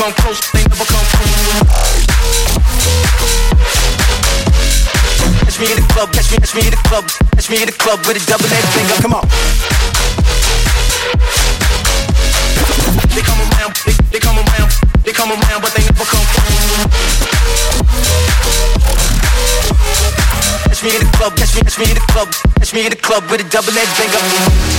come close, they never come close. Catch me in the club, catch me, catch me in the club, catch me in the club with a double edged finger. Come on. They come around, they, they come around, they come around, but they never come close. Catch me in the club, catch me, catch me in the club, catch me in the club with a double edged finger.